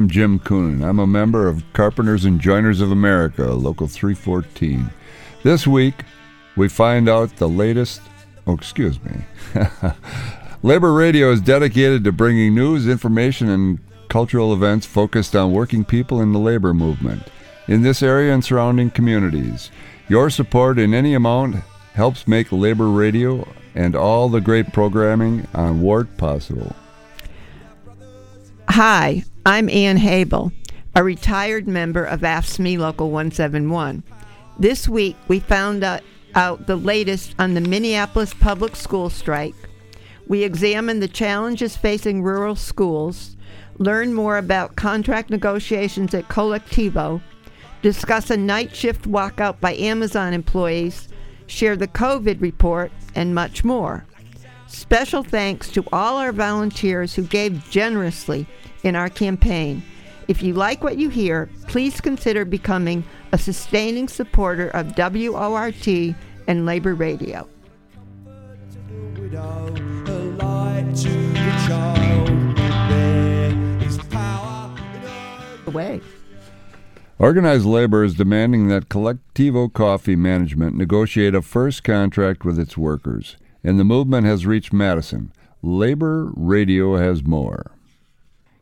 I'm Jim Coonan. I'm a member of Carpenters and Joiners of America, Local 314. This week, we find out the latest. Oh, excuse me. Labor Radio is dedicated to bringing news, information, and cultural events focused on working people in the labor movement in this area and surrounding communities. Your support in any amount helps make Labor Radio and all the great programming on WORT possible. Hi, I'm Ann Habel, a retired member of AFSCME Local 171. This week, we found out, the latest on the Minneapolis public school strike. We examined the challenges facing rural schools, learn more about contract negotiations at Colectivo, discuss a night shift walkout by Amazon employees, share the COVID report, and much more. Special thanks to all our volunteers who gave generously in our campaign. If you like what you hear, please consider becoming a sustaining supporter of WORT and Labor Radio. Away. Organized labor is demanding that Colectivo Coffee Management negotiate a first contract with its workers, and the movement has reached Madison. Labor Radio has more.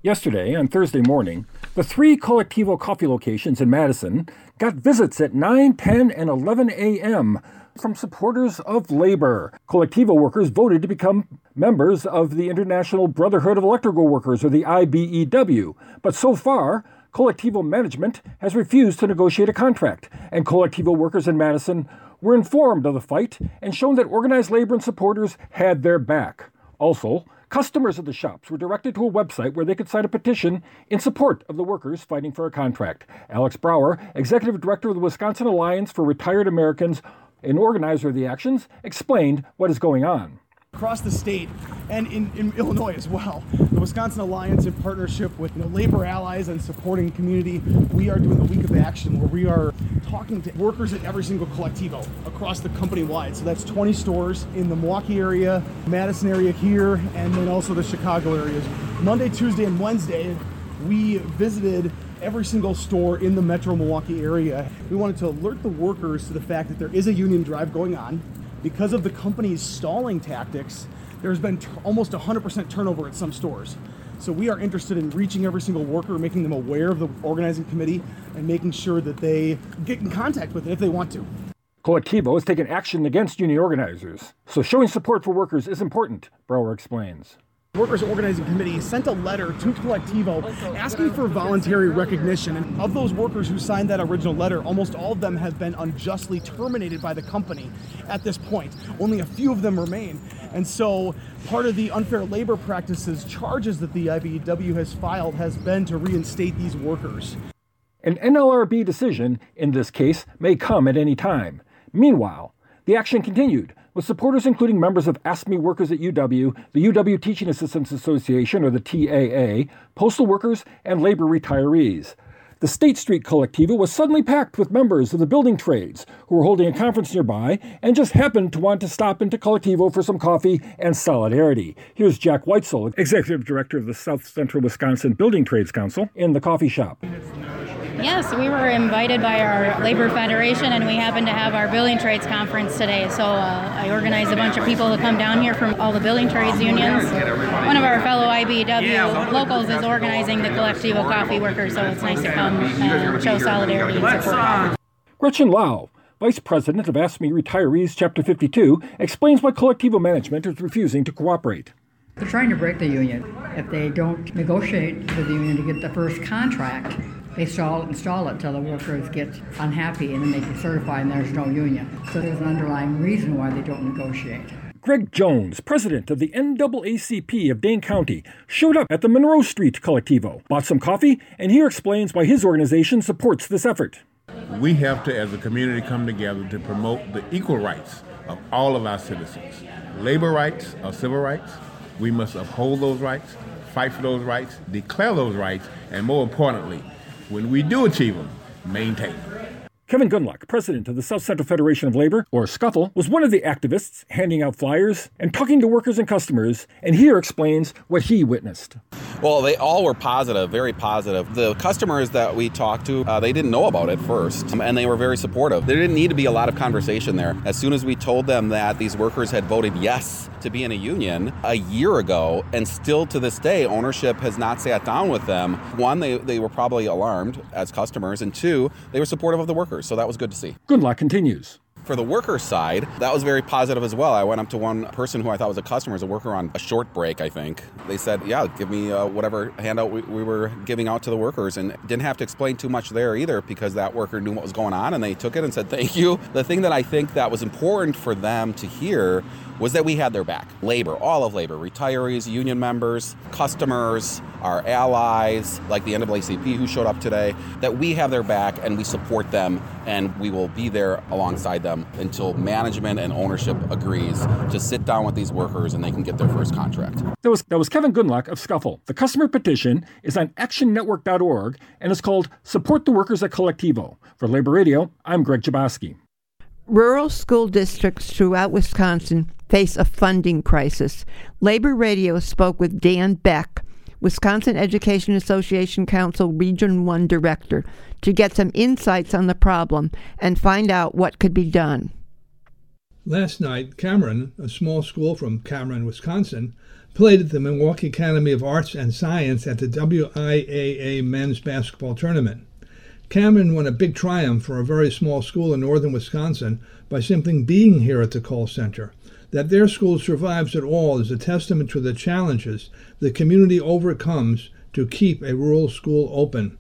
Yesterday, on Thursday morning, the three Colectivo coffee locations in Madison got visits at 9, 10, and 11 a.m. from supporters of labor. Colectivo workers voted to become members of the International Brotherhood of Electrical Workers, or the IBEW. But so far, Colectivo management has refused to negotiate a contract, and Colectivo workers in Madison were informed of the fight and shown that organized labor and supporters had their back. Also, customers of the shops were directed to a website where they could sign a petition in support of the workers fighting for a contract. Alex Brower, executive director of the Wisconsin Alliance for Retired Americans and organizer of the actions, explained what is going on. Across the state and in, in Illinois as well. The Wisconsin Alliance, in partnership with you know, labor allies and supporting community, we are doing a week of action where we are talking to workers at every single Colectivo across the company wide. So that's 20 stores in the Milwaukee area, Madison area here, and then also the Chicago areas. Monday, Tuesday, and Wednesday, we visited every single store in the metro Milwaukee area. We wanted to alert the workers to the fact that there is a union drive going on. Because of the company's stalling tactics, there's been t- almost 100% turnover at some stores. So we are interested in reaching every single worker, making them aware of the organizing committee, and making sure that they get in contact with it if they want to. Colectivo has taken action against union organizers, so showing support for workers is important, Brower explains. Workers Organizing Committee sent a letter to Colectivo asking for voluntary recognition. And of those workers who signed that original letter, almost all of them have been unjustly terminated by the company at this point. Only a few of them remain. And so part of the unfair labor practices charges that the IBEW has filed has been to reinstate these workers. An NLRB decision in this case may come at any time. Meanwhile, the action continued, with supporters including members of AFSCME workers at UW, the UW Teaching Assistants Association, or the TAA, postal workers, and labor retirees. The State Street Colectivo was suddenly packed with members of the building trades who were holding a conference nearby and just happened to want to stop into Colectivo for some coffee and solidarity. Here's Jack Weitzel, Executive Director of the South Central Wisconsin Building Trades Council, in the coffee shop. Yes, we were invited by our labor federation, and we happened to have our building trades conference today. So uh, I organized a bunch of people to come down here from all the building trades unions. One of our fellow IBEW locals is organizing the Colectivo Coffee Workers, so it's nice to come and show solidarity and support. Gretchen Lau, Vice President of AFSCME Retirees Chapter 52, explains why Colectivo management is refusing to cooperate. They're trying to break the union. If they don't negotiate with the union to get the first contract, they stall it and stall it till the workers get unhappy and then they get certified and there's no union. So there's an underlying reason why they don't negotiate. Greg Jones, president of the NAACP of Dane County, showed up at the Monroe Street Colectivo, bought some coffee, and here explains why his organization supports this effort. We have to, as a community, come together to promote the equal rights of all of our citizens. Labor rights are civil rights. We must uphold those rights, fight for those rights, declare those rights, and more importantly, when we do achieve them, maintain them. Kevin Gundlach, president of the South Central Federation of Labor, or Scuffle, was one of the activists handing out flyers and talking to workers and customers, and here explains what he witnessed. Well, they all were positive, very positive. The customers that we talked to, uh, they didn't know about it first, um, and they were very supportive. There didn't need to be a lot of conversation there. As soon as we told them that these workers had voted yes to be in a union a year ago, and still to this day, ownership has not sat down with them. One, they, they were probably alarmed as customers, and two, they were supportive of the workers, so that was good to see. Gundlach continues. For the worker side, that was very positive as well. I went up to one person who I thought was a customer, as a worker on a short break, I think. They said, Yeah, give me uh, whatever handout we, we were giving out to the workers, and didn't have to explain too much there either because that worker knew what was going on and they took it and said, Thank you. The thing that I think that was important for them to hear was that we had their back. Labor, all of labor, retirees, union members, customers, our allies, like the NAACP who showed up today, that we have their back and we support them and we will be there alongside them until management and ownership agrees to sit down with these workers and they can get their first contract. That was, that was Kevin Gundlach of Scuffle. The customer petition is on actionnetwork.org and it's called Support the Workers at Colectivo. For Labor Radio, I'm Greg Jaboski. Rural school districts throughout Wisconsin face a funding crisis. Labor Radio spoke with Dan Beck, Wisconsin Education Association Council Region 1 Director, to get some insights on the problem and find out what could be done. Last night, Cameron, a small school from Cameron, Wisconsin, played at the Milwaukee Academy of Arts and Science at the WIAA men's basketball tournament. Cameron won a big triumph for a very small school in northern Wisconsin by simply being here at the Kohl Center. That their school survives at all is a testament to the challenges the community overcomes to keep a rural school open.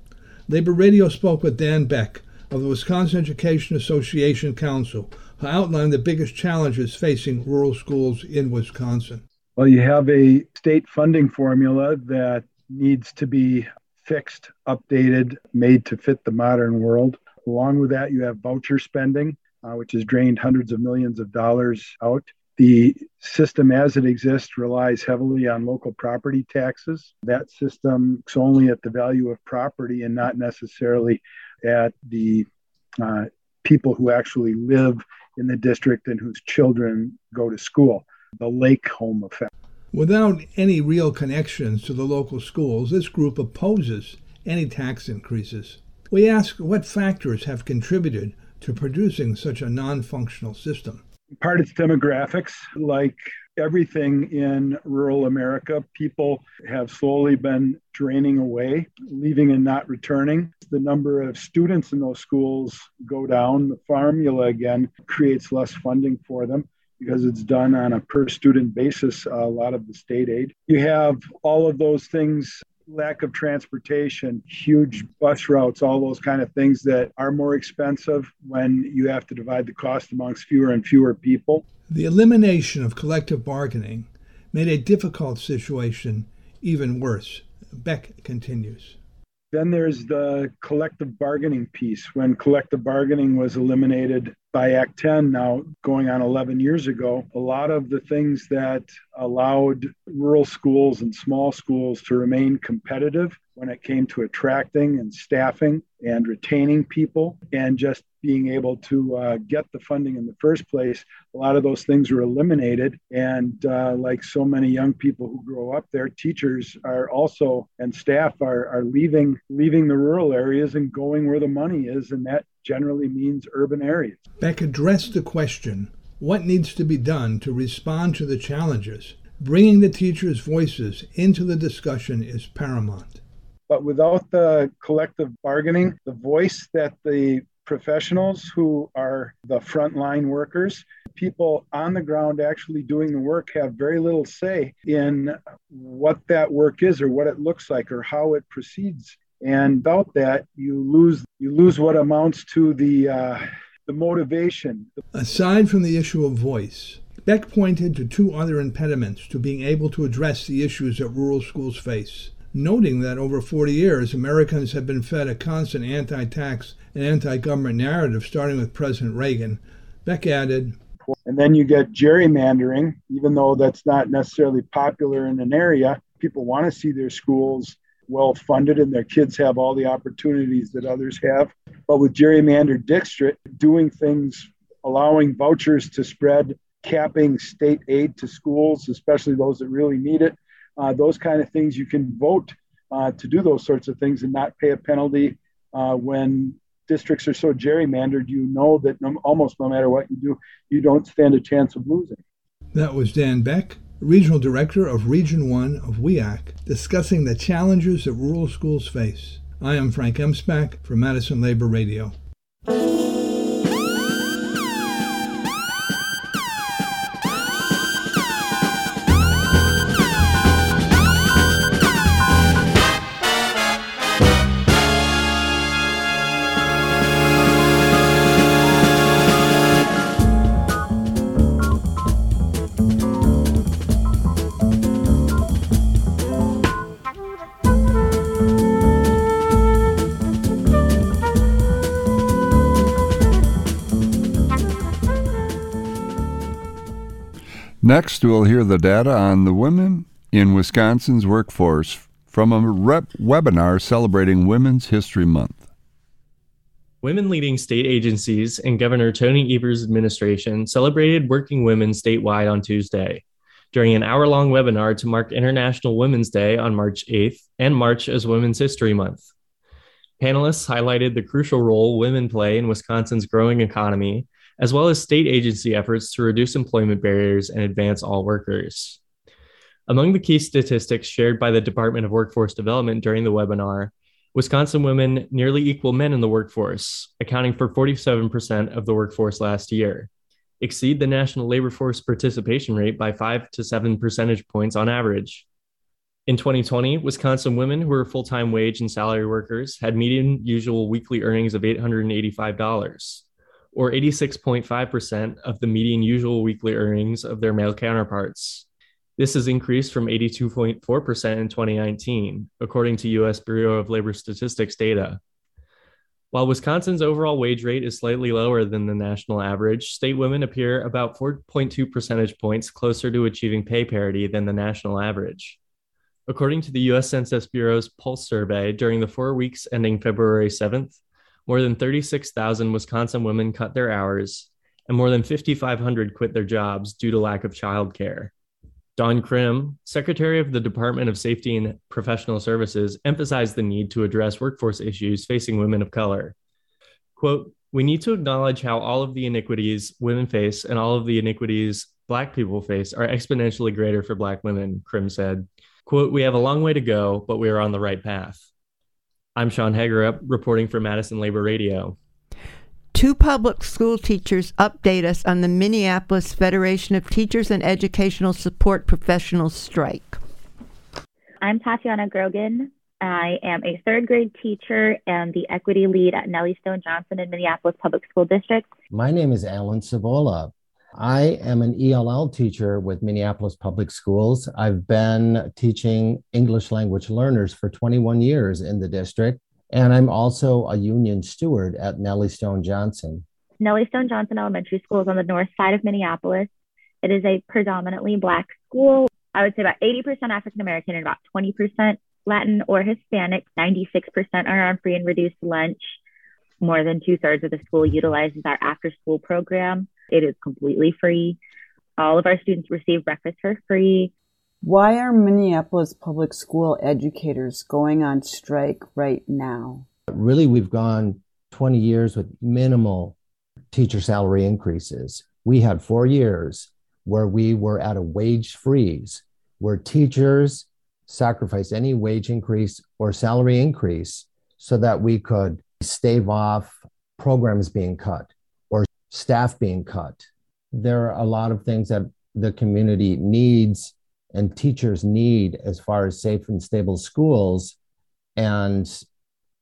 Labor Radio spoke with Dan Beck of the Wisconsin Education Association Council, who outlined the biggest challenges facing rural schools in Wisconsin. Well, you have a state funding formula that needs to be fixed, updated, made to fit the modern world. Along with that, you have voucher spending, uh, which has drained hundreds of millions of dollars out. The system as it exists relies heavily on local property taxes. That system looks only at the value of property and not necessarily at the uh, people who actually live in the district and whose children go to school. The lake home effect. Without any real connections to the local schools, this group opposes any tax increases. We ask what factors have contributed to producing such a non functional system. Part it's demographics, like everything in rural America, people have slowly been draining away, leaving and not returning. The number of students in those schools go down. The formula again creates less funding for them because it's done on a per student basis, a lot of the state aid. You have all of those things lack of transportation, huge bus routes, all those kind of things that are more expensive when you have to divide the cost amongst fewer and fewer people. The elimination of collective bargaining made a difficult situation even worse. Beck continues. Then there's the collective bargaining piece. When collective bargaining was eliminated by Act 10, now going on 11 years ago, a lot of the things that allowed rural schools and small schools to remain competitive when it came to attracting and staffing and retaining people and just being able to uh, get the funding in the first place, a lot of those things were eliminated. And uh, like so many young people who grow up there, teachers are also and staff are, are leaving leaving the rural areas and going where the money is, and that generally means urban areas. Beck addressed the question: What needs to be done to respond to the challenges? Bringing the teachers' voices into the discussion is paramount. But without the collective bargaining, the voice that the professionals who are the frontline workers, people on the ground actually doing the work, have very little say in what that work is or what it looks like or how it proceeds. And without that, you lose you lose what amounts to the uh, the motivation. Aside from the issue of voice, Beck pointed to two other impediments to being able to address the issues that rural schools face noting that over 40 years, Americans have been fed a constant anti tax and anti government narrative, starting with President Reagan. Beck added, and then you get gerrymandering, even though that's not necessarily popular in an area. People want to see their schools well funded and their kids have all the opportunities that others have. But with gerrymandered district, doing things, allowing vouchers to spread, capping state aid to schools, especially those that really need it, uh, those kind of things, you can vote uh, to do those sorts of things and not pay a penalty uh, when districts are so gerrymandered. You know that no, almost no matter what you do, you don't stand a chance of losing. That was Dan Beck, Regional Director of Region 1 of WEAC, discussing the challenges that rural schools face. I am Frank Emspak for Madison Labor Radio. Next, we'll hear the data on the women in Wisconsin's workforce from a rep- webinar celebrating Women's History Month. Women leading state agencies and Governor Tony Evers' administration celebrated working women statewide on Tuesday during an hour long webinar to mark International Women's Day on March 8th and March as Women's History Month. Panelists highlighted the crucial role women play in Wisconsin's growing economy as well as state agency efforts to reduce employment barriers and advance all workers. Among the key statistics shared by the Department of Workforce Development during the webinar, Wisconsin women nearly equal men in the workforce, accounting for 47% of the workforce last year, exceed the national labor force participation rate by 5 to 7 percentage points on average. In 2020, Wisconsin women who were full time wage and salary workers had median usual weekly earnings of $885, or 86.5% of the median usual weekly earnings of their male counterparts. This has increased from 82.4% in 2019, according to US Bureau of Labor Statistics data. While Wisconsin's overall wage rate is slightly lower than the national average, state women appear about 4.2 percentage points closer to achieving pay parity than the national average. According to the US Census Bureau's Pulse survey, during the four weeks ending February 7th, more than 36,000 Wisconsin women cut their hours, and more than 5,500 quit their jobs due to lack of childcare. Dawn Crim, Secretary of the Department of Safety and Professional Services, emphasized the need to address workforce issues facing women of color. Quote, we need to acknowledge how all of the iniquities women face and all of the iniquities Black people face are exponentially greater for Black women, Crim said. Quote, we have a long way to go, but we are on the right path. I'm Sean Hagerup, reporting for Madison Labor Radio. Two public school teachers update us on the Minneapolis Federation of Teachers and Educational Support Professionals strike. I'm Tatiana Grogan. I am a third grade teacher and the equity lead at Nellie Stone Johnson in Minneapolis Public School District. My name is Alan Savola. I am an ELL teacher with Minneapolis Public Schools. I've been teaching English language learners for 21 years in the district, and I'm also a union steward at Nellie Stone Johnson. Nellie Stone Johnson Elementary School is on the north side of Minneapolis. It is a predominantly Black school. I would say about 80% African American and about 20% Latin or Hispanic. 96% are on free and reduced lunch. More than two thirds of the school utilizes our after school program. It is completely free. All of our students receive breakfast for free. Why are Minneapolis public school educators going on strike right now? Really, we've gone 20 years with minimal teacher salary increases. We had four years where we were at a wage freeze, where teachers sacrificed any wage increase or salary increase so that we could stave off programs being cut staff being cut. There are a lot of things that the community needs and teachers need as far as safe and stable schools. And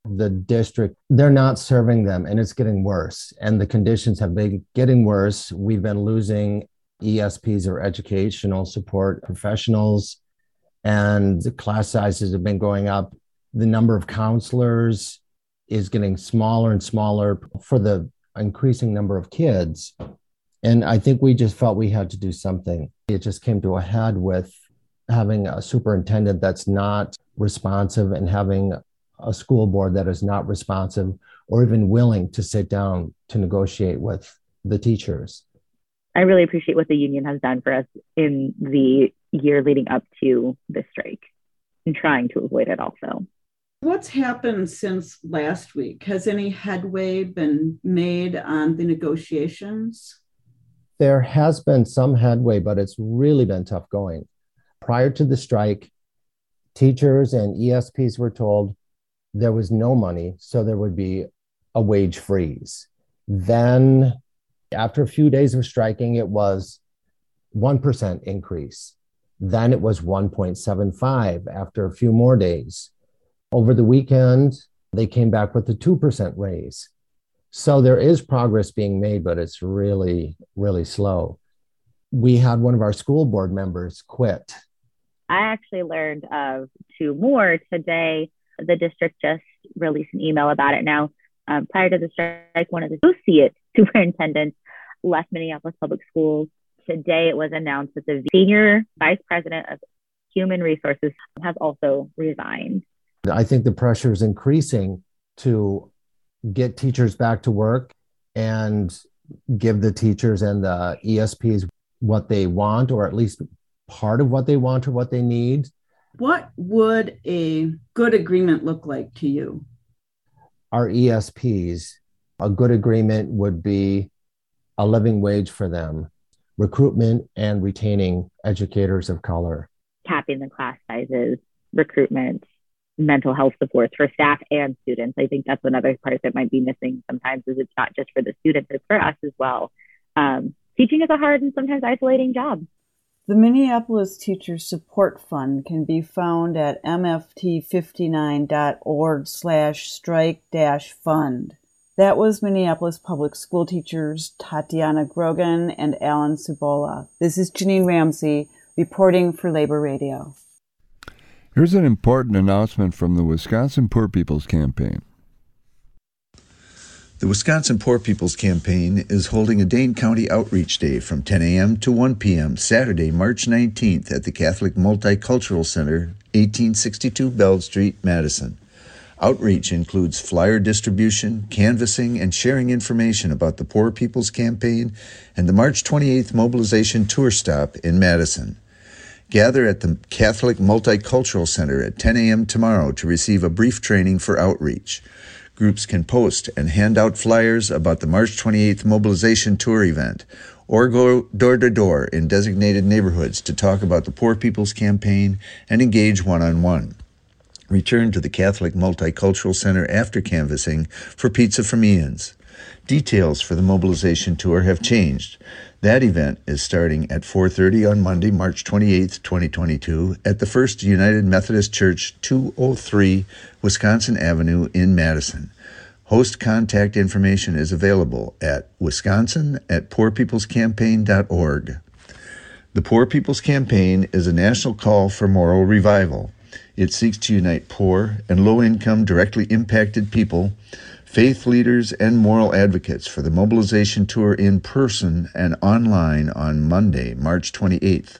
the district, they're not serving them and it's getting worse. And the conditions have been getting worse. We've been losing ESPs or educational support professionals, and the class sizes have been going up. The number of counselors is getting smaller and smaller for the increasing number of kids. And I think we just felt we had to do something. It just came to a head with having a superintendent that's not responsive and having a school board that is not responsive or even willing to sit down to negotiate with the teachers. I really appreciate what the union has done for us in the year leading up to the strike and trying to avoid it also. What's happened since last week? Has any headway been made on the negotiations? There has been some headway, but it's really been tough going. Prior to the strike, teachers and ESPs were told there was no money, so there would be a wage freeze. Then, after a few days of striking, it was 1% increase. Then it was 1.75 after a few more days. Over the weekend, they came back with a 2% raise. So there is progress being made, but it's really, really slow. We had one of our school board members quit. I actually learned of two more today. The district just released an email about it now. Um, prior to the strike, one of the associate superintendents left Minneapolis Public Schools. Today, it was announced that the senior vice president of human resources has also resigned. I think the pressure is increasing to get teachers back to work and give the teachers and the ESPs what they want, or at least part of what they want or what they need. What would a good agreement look like to you? Our ESPs, a good agreement would be a living wage for them, recruitment and retaining educators of color, capping the class sizes, recruitment, mental health supports for staff and students. I think that's another part that might be missing sometimes is it's not just for the students, it's for us as well. Um, teaching is a hard and sometimes isolating job. The Minneapolis Teacher Support Fund can be found at mft59.org slash strike dash fund. That was Minneapolis Public School teachers Tatiana Grogan and Alan Subola. This is Janine Ramsey reporting for Labor Radio. Here's an important announcement from the Wisconsin Poor People's Campaign. The Wisconsin Poor People's Campaign is holding a Dane County Outreach Day from 10 a.m. to 1 p.m. Saturday, March 19th at the Catholic Multicultural Center, 1862 Bell Street, Madison. Outreach includes flyer distribution, canvassing, and sharing information about the Poor People's Campaign and the March 28th mobilization tour stop in Madison. Gather at the Catholic Multicultural Center at 10 a.m. tomorrow to receive a brief training for outreach. Groups can post and hand out flyers about the March 28th mobilization tour event or go door to door in designated neighborhoods to talk about the Poor People's Campaign and engage one on one. Return to the Catholic Multicultural Center after canvassing for Pizza from Ian's. Details for the mobilization tour have changed. That event is starting at 4:30 on Monday, March 28, 2022, at the First United Methodist Church, 203 Wisconsin Avenue in Madison. Host contact information is available at wisconsin at poorpeoplescampaign.org. The Poor People's Campaign is a national call for moral revival. It seeks to unite poor and low income directly impacted people faith leaders, and moral advocates for the mobilization tour in person and online on Monday, March 28th.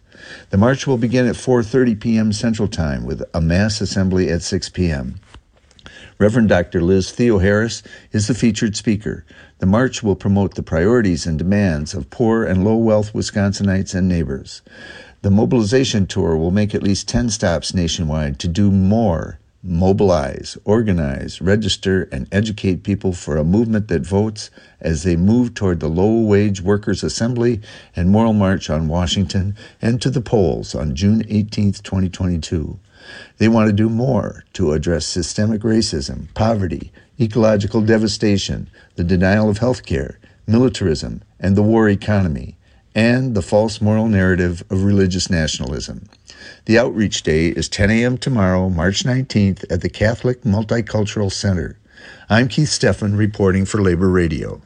The march will begin at 4:30 p.m. Central Time with a mass assembly at 6 p.m. Reverend Dr. Liz Theoharis is the featured speaker. The march will promote the priorities and demands of poor and low wealth Wisconsinites and neighbors. The mobilization tour will make at least 10 stops nationwide to do more mobilize, organize, register, and educate people for a movement that votes as they move toward the low wage workers' assembly and moral march on Washington and to the polls on June 18, 2022. They want to do more to address systemic racism, poverty, ecological devastation, the denial of health care, militarism, and the war economy, and the false moral narrative of religious nationalism. The outreach day is 10 a.m. tomorrow, March 19th, at the Catholic Multicultural Center. I'm Keith Steffen reporting for Labor Radio.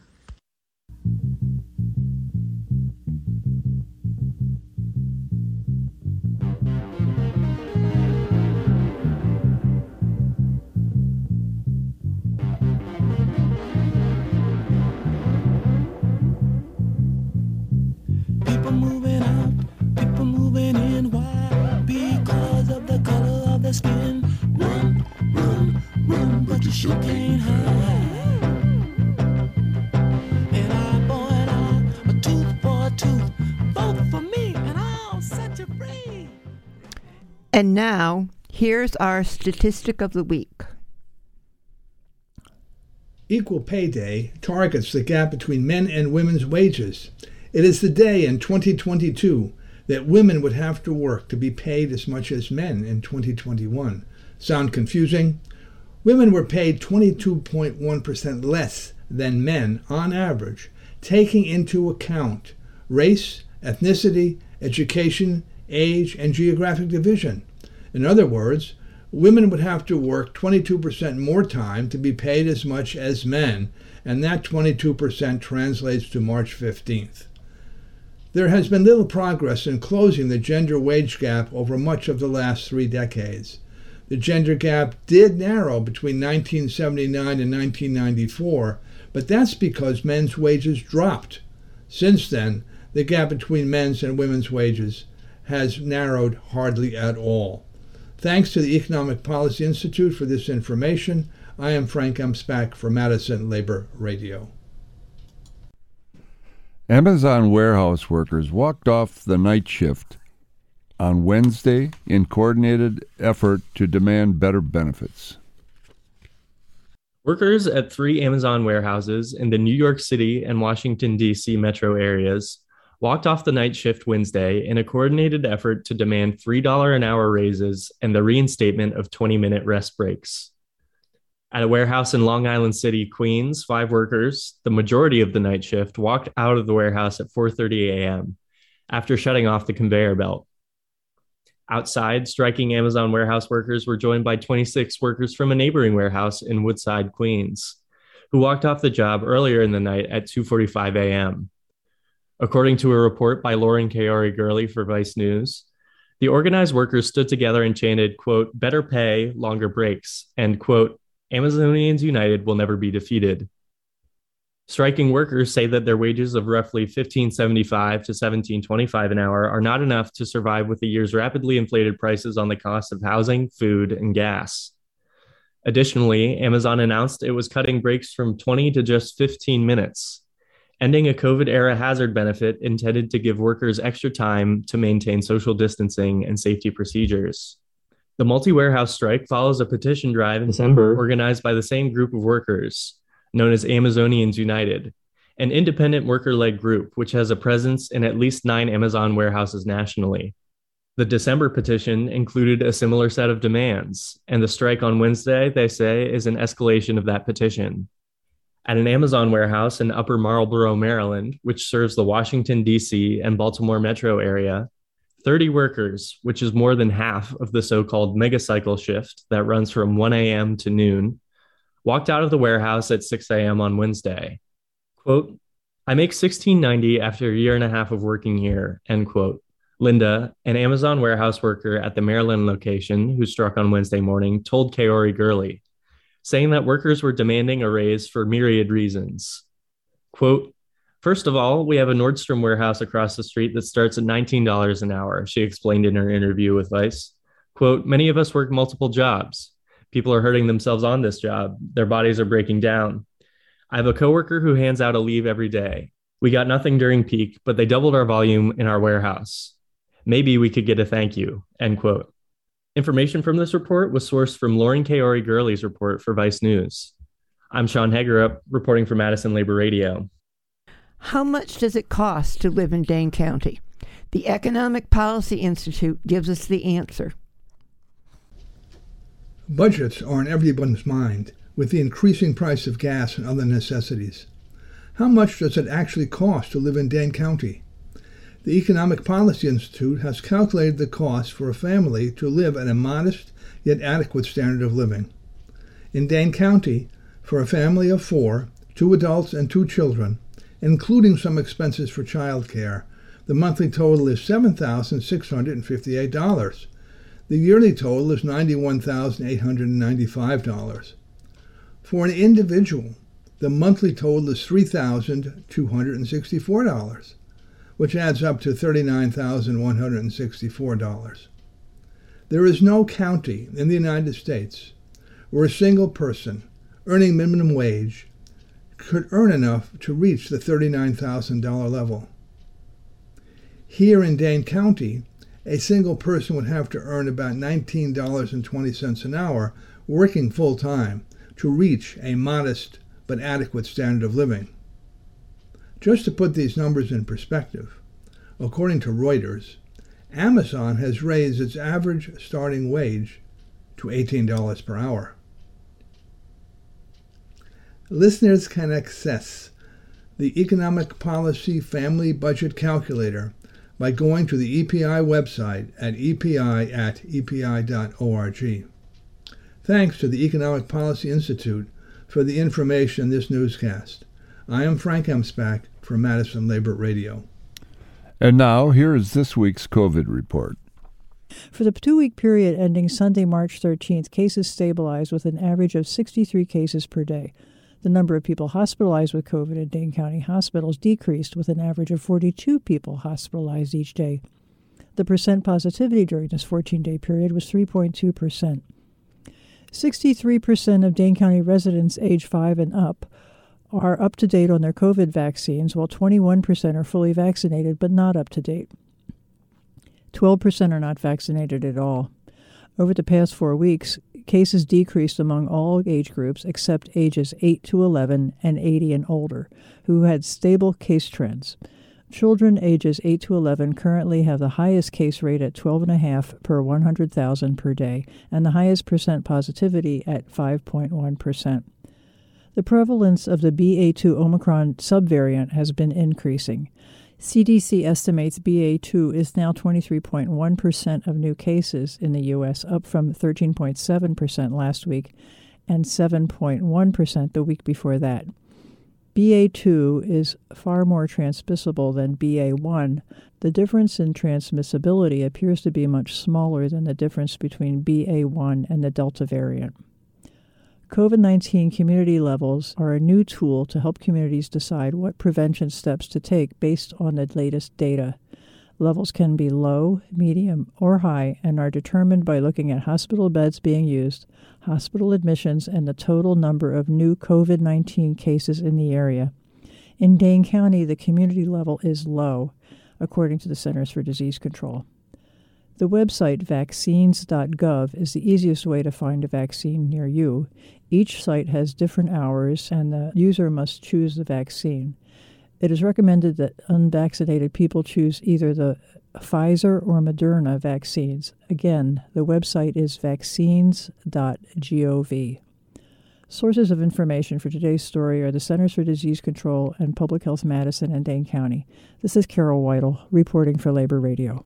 And now, here's our statistic of the week. Equal Pay Day targets the gap between men and women's wages. It is the day in 2022 that women would have to work to be paid as much as men in 2021. Sound confusing? Women were paid 22.1% less than men on average, taking into account race, ethnicity, education, age, and geographic division. In other words, women would have to work 22% more time to be paid as much as men, and that 22% translates to March 15th. There has been little progress in closing the gender wage gap over much of the last three decades. The gender gap did narrow between 1979 and 1994, but that's because men's wages dropped. Since then, the gap between men's and women's wages has narrowed hardly at all. Thanks to the Economic Policy Institute for this information. I am Frank Emspak for Madison Labor Radio. Amazon warehouse workers walked off the night shift on Wednesday in coordinated effort to demand better benefits. Workers at three Amazon warehouses in the New York City and Washington, D.C. metro areas walked off the night shift Wednesday in a coordinated effort to demand $3 an hour raises and the reinstatement of 20 minute rest breaks. At a warehouse in Long Island City, Queens, five workers, the majority of the night shift, walked out of the warehouse at 4:30 a.m. after shutting off the conveyor belt. Outside, striking Amazon warehouse workers were joined by 26 workers from a neighboring warehouse in Woodside, Queens, who walked off the job earlier in the night at 2:45 a.m. According to a report by Lauren Kaori Gurley for Vice News, the organized workers stood together and chanted, quote, better pay, longer breaks, and quote, Amazonians United will never be defeated. Striking workers say that their wages of roughly 1575 to 1725 an hour are not enough to survive with the year's rapidly inflated prices on the cost of housing, food, and gas. Additionally, Amazon announced it was cutting breaks from 20 to just 15 minutes, ending a COVID era hazard benefit intended to give workers extra time to maintain social distancing and safety procedures. The multi warehouse strike follows a petition drive in December organized by the same group of workers, known as Amazonians United, an independent worker led group which has a presence in at least nine Amazon warehouses nationally. The December petition included a similar set of demands, and the strike on Wednesday, they say, is an escalation of that petition. At an Amazon warehouse in Upper Marlboro, Maryland, which serves the Washington, D.C. and Baltimore metro area, 30 workers, which is more than half of the so called megacycle shift that runs from 1 a.m. to noon, walked out of the warehouse at 6 a.m. on Wednesday. Quote, I make 1690 after a year and a half of working here, end quote. Linda, an Amazon warehouse worker at the Maryland location who struck on Wednesday morning, told Kaori Gurley, saying that workers were demanding a raise for myriad reasons. Quote, First of all, we have a Nordstrom warehouse across the street that starts at $19 an hour, she explained in her interview with Vice. Quote, many of us work multiple jobs. People are hurting themselves on this job. Their bodies are breaking down. I have a coworker who hands out a leave every day. We got nothing during peak, but they doubled our volume in our warehouse. Maybe we could get a thank you, end quote. Information from this report was sourced from Lauren Kaori Gurley's report for Vice News. I'm Sean Hagerup, reporting for Madison Labor Radio. How much does it cost to live in Dane County? The Economic Policy Institute gives us the answer. Budgets are on everyone's mind with the increasing price of gas and other necessities. How much does it actually cost to live in Dane County? The Economic Policy Institute has calculated the cost for a family to live at a modest yet adequate standard of living. In Dane County, for a family of four, two adults and two children, including some expenses for child care, the monthly total is $7,658. The yearly total is $91,895. For an individual, the monthly total is $3,264, which adds up to $39,164. There is no county in the United States where a single person earning minimum wage could earn enough to reach the $39,000 level. Here in Dane County, a single person would have to earn about $19.20 an hour working full time to reach a modest but adequate standard of living. Just to put these numbers in perspective, according to Reuters, Amazon has raised its average starting wage to $18 per hour. Listeners can access the Economic Policy Family Budget Calculator by going to the EPI website at epi at epi.org. Thanks to the Economic Policy Institute for the information in this newscast. I am Frank Emspak for Madison Labor Radio. And now, here is this week's COVID report. For the two week period ending Sunday, March 13th, cases stabilized with an average of 63 cases per day. The number of people hospitalized with COVID in Dane County hospitals decreased with an average of 42 people hospitalized each day. The percent positivity during this 14 day period was 3.2%. 63% of Dane County residents age 5 and up are up to date on their COVID vaccines, while 21% are fully vaccinated but not up to date. 12% are not vaccinated at all. Over the past four weeks, cases decreased among all age groups except ages 8 to 11 and 80 and older, who had stable case trends. Children ages 8 to 11 currently have the highest case rate at 12.5 per 100,000 per day and the highest percent positivity at 5.1%. The prevalence of the BA2 Omicron subvariant has been increasing. CDC estimates BA2 is now 23.1% of new cases in the U.S., up from 13.7% last week and 7.1% the week before that. BA2 is far more transmissible than BA1. The difference in transmissibility appears to be much smaller than the difference between BA1 and the Delta variant. COVID 19 community levels are a new tool to help communities decide what prevention steps to take based on the latest data. Levels can be low, medium, or high and are determined by looking at hospital beds being used, hospital admissions, and the total number of new COVID 19 cases in the area. In Dane County, the community level is low, according to the Centers for Disease Control. The website vaccines.gov is the easiest way to find a vaccine near you. Each site has different hours, and the user must choose the vaccine. It is recommended that unvaccinated people choose either the Pfizer or Moderna vaccines. Again, the website is vaccines.gov. Sources of information for today's story are the Centers for Disease Control and Public Health Madison and Dane County. This is Carol Weidel reporting for Labor Radio.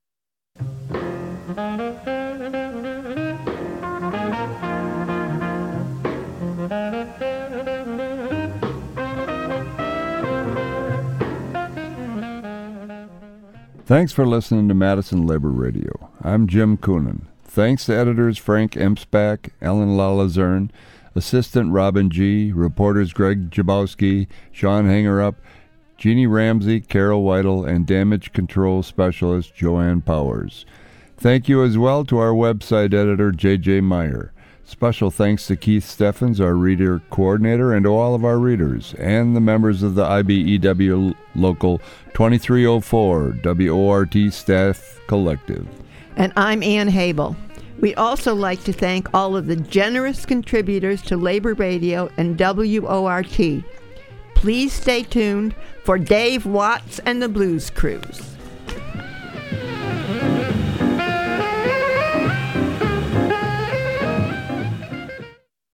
Thanks for listening to Madison Labor Radio. I'm Jim Coonan. Thanks to editors Frank Emspak, Ellen Lalazerne, assistant Robin G., reporters Greg Jabowski, Sean Hangerup, Jeannie Ramsey, Carol Weidel, and damage control specialist Joanne Powers. Thank you as well to our website editor, J.J. Meyer. Special thanks to Keith Steffens, our reader coordinator, and to all of our readers, and the members of the IBEW Local 2304 WORT Staff Collective. And I'm Ann Habel. We'd also like to thank all of the generous contributors to Labor Radio and WORT. Please stay tuned for Dave Watts and the Blues Cruise.